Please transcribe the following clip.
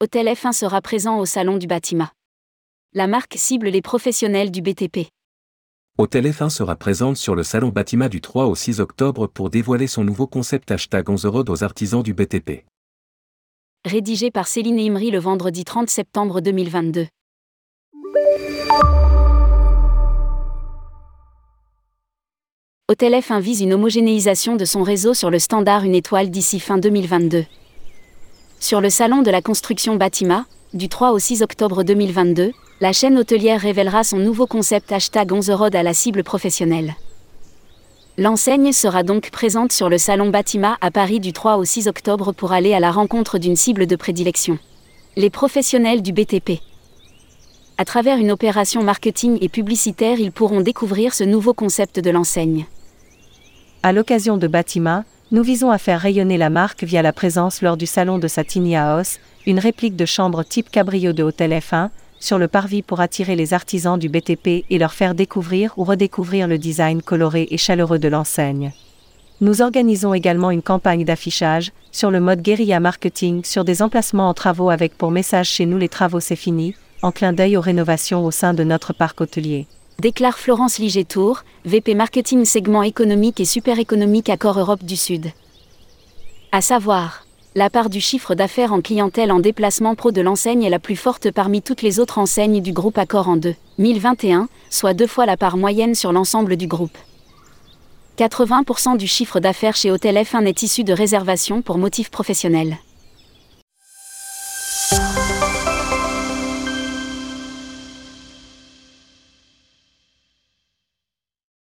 Hôtel F1 sera présent au Salon du bâtiment. La marque cible les professionnels du BTP. Hôtel F1 sera présente sur le Salon Bâtiment du 3 au 6 octobre pour dévoiler son nouveau concept hashtag 11 euros aux artisans du BTP. Rédigé par Céline Imri le vendredi 30 septembre 2022. Hôtel F1 vise une homogénéisation de son réseau sur le standard une étoile d'ici fin 2022. Sur le salon de la construction Bâtiment, du 3 au 6 octobre 2022, la chaîne hôtelière révélera son nouveau concept hashtag 11 Road à la cible professionnelle. L'enseigne sera donc présente sur le salon Bâtiment à Paris du 3 au 6 octobre pour aller à la rencontre d'une cible de prédilection. Les professionnels du BTP. À travers une opération marketing et publicitaire, ils pourront découvrir ce nouveau concept de l'enseigne. À l'occasion de Bâtiment, nous visons à faire rayonner la marque via la présence lors du salon de Satini House, une réplique de chambre type cabrio de hôtel F1, sur le parvis pour attirer les artisans du BTP et leur faire découvrir ou redécouvrir le design coloré et chaleureux de l'enseigne. Nous organisons également une campagne d'affichage, sur le mode guérilla marketing, sur des emplacements en travaux avec pour message chez nous les travaux c'est fini, en clin d'œil aux rénovations au sein de notre parc hôtelier. Déclare Florence Ligetour, VP Marketing segment économique et super économique Accor Europe du Sud. À savoir, la part du chiffre d'affaires en clientèle en déplacement pro de l'enseigne est la plus forte parmi toutes les autres enseignes du groupe Accor en 2021, soit deux fois la part moyenne sur l'ensemble du groupe. 80% du chiffre d'affaires chez Hôtel F1 est issu de réservations pour motifs professionnels.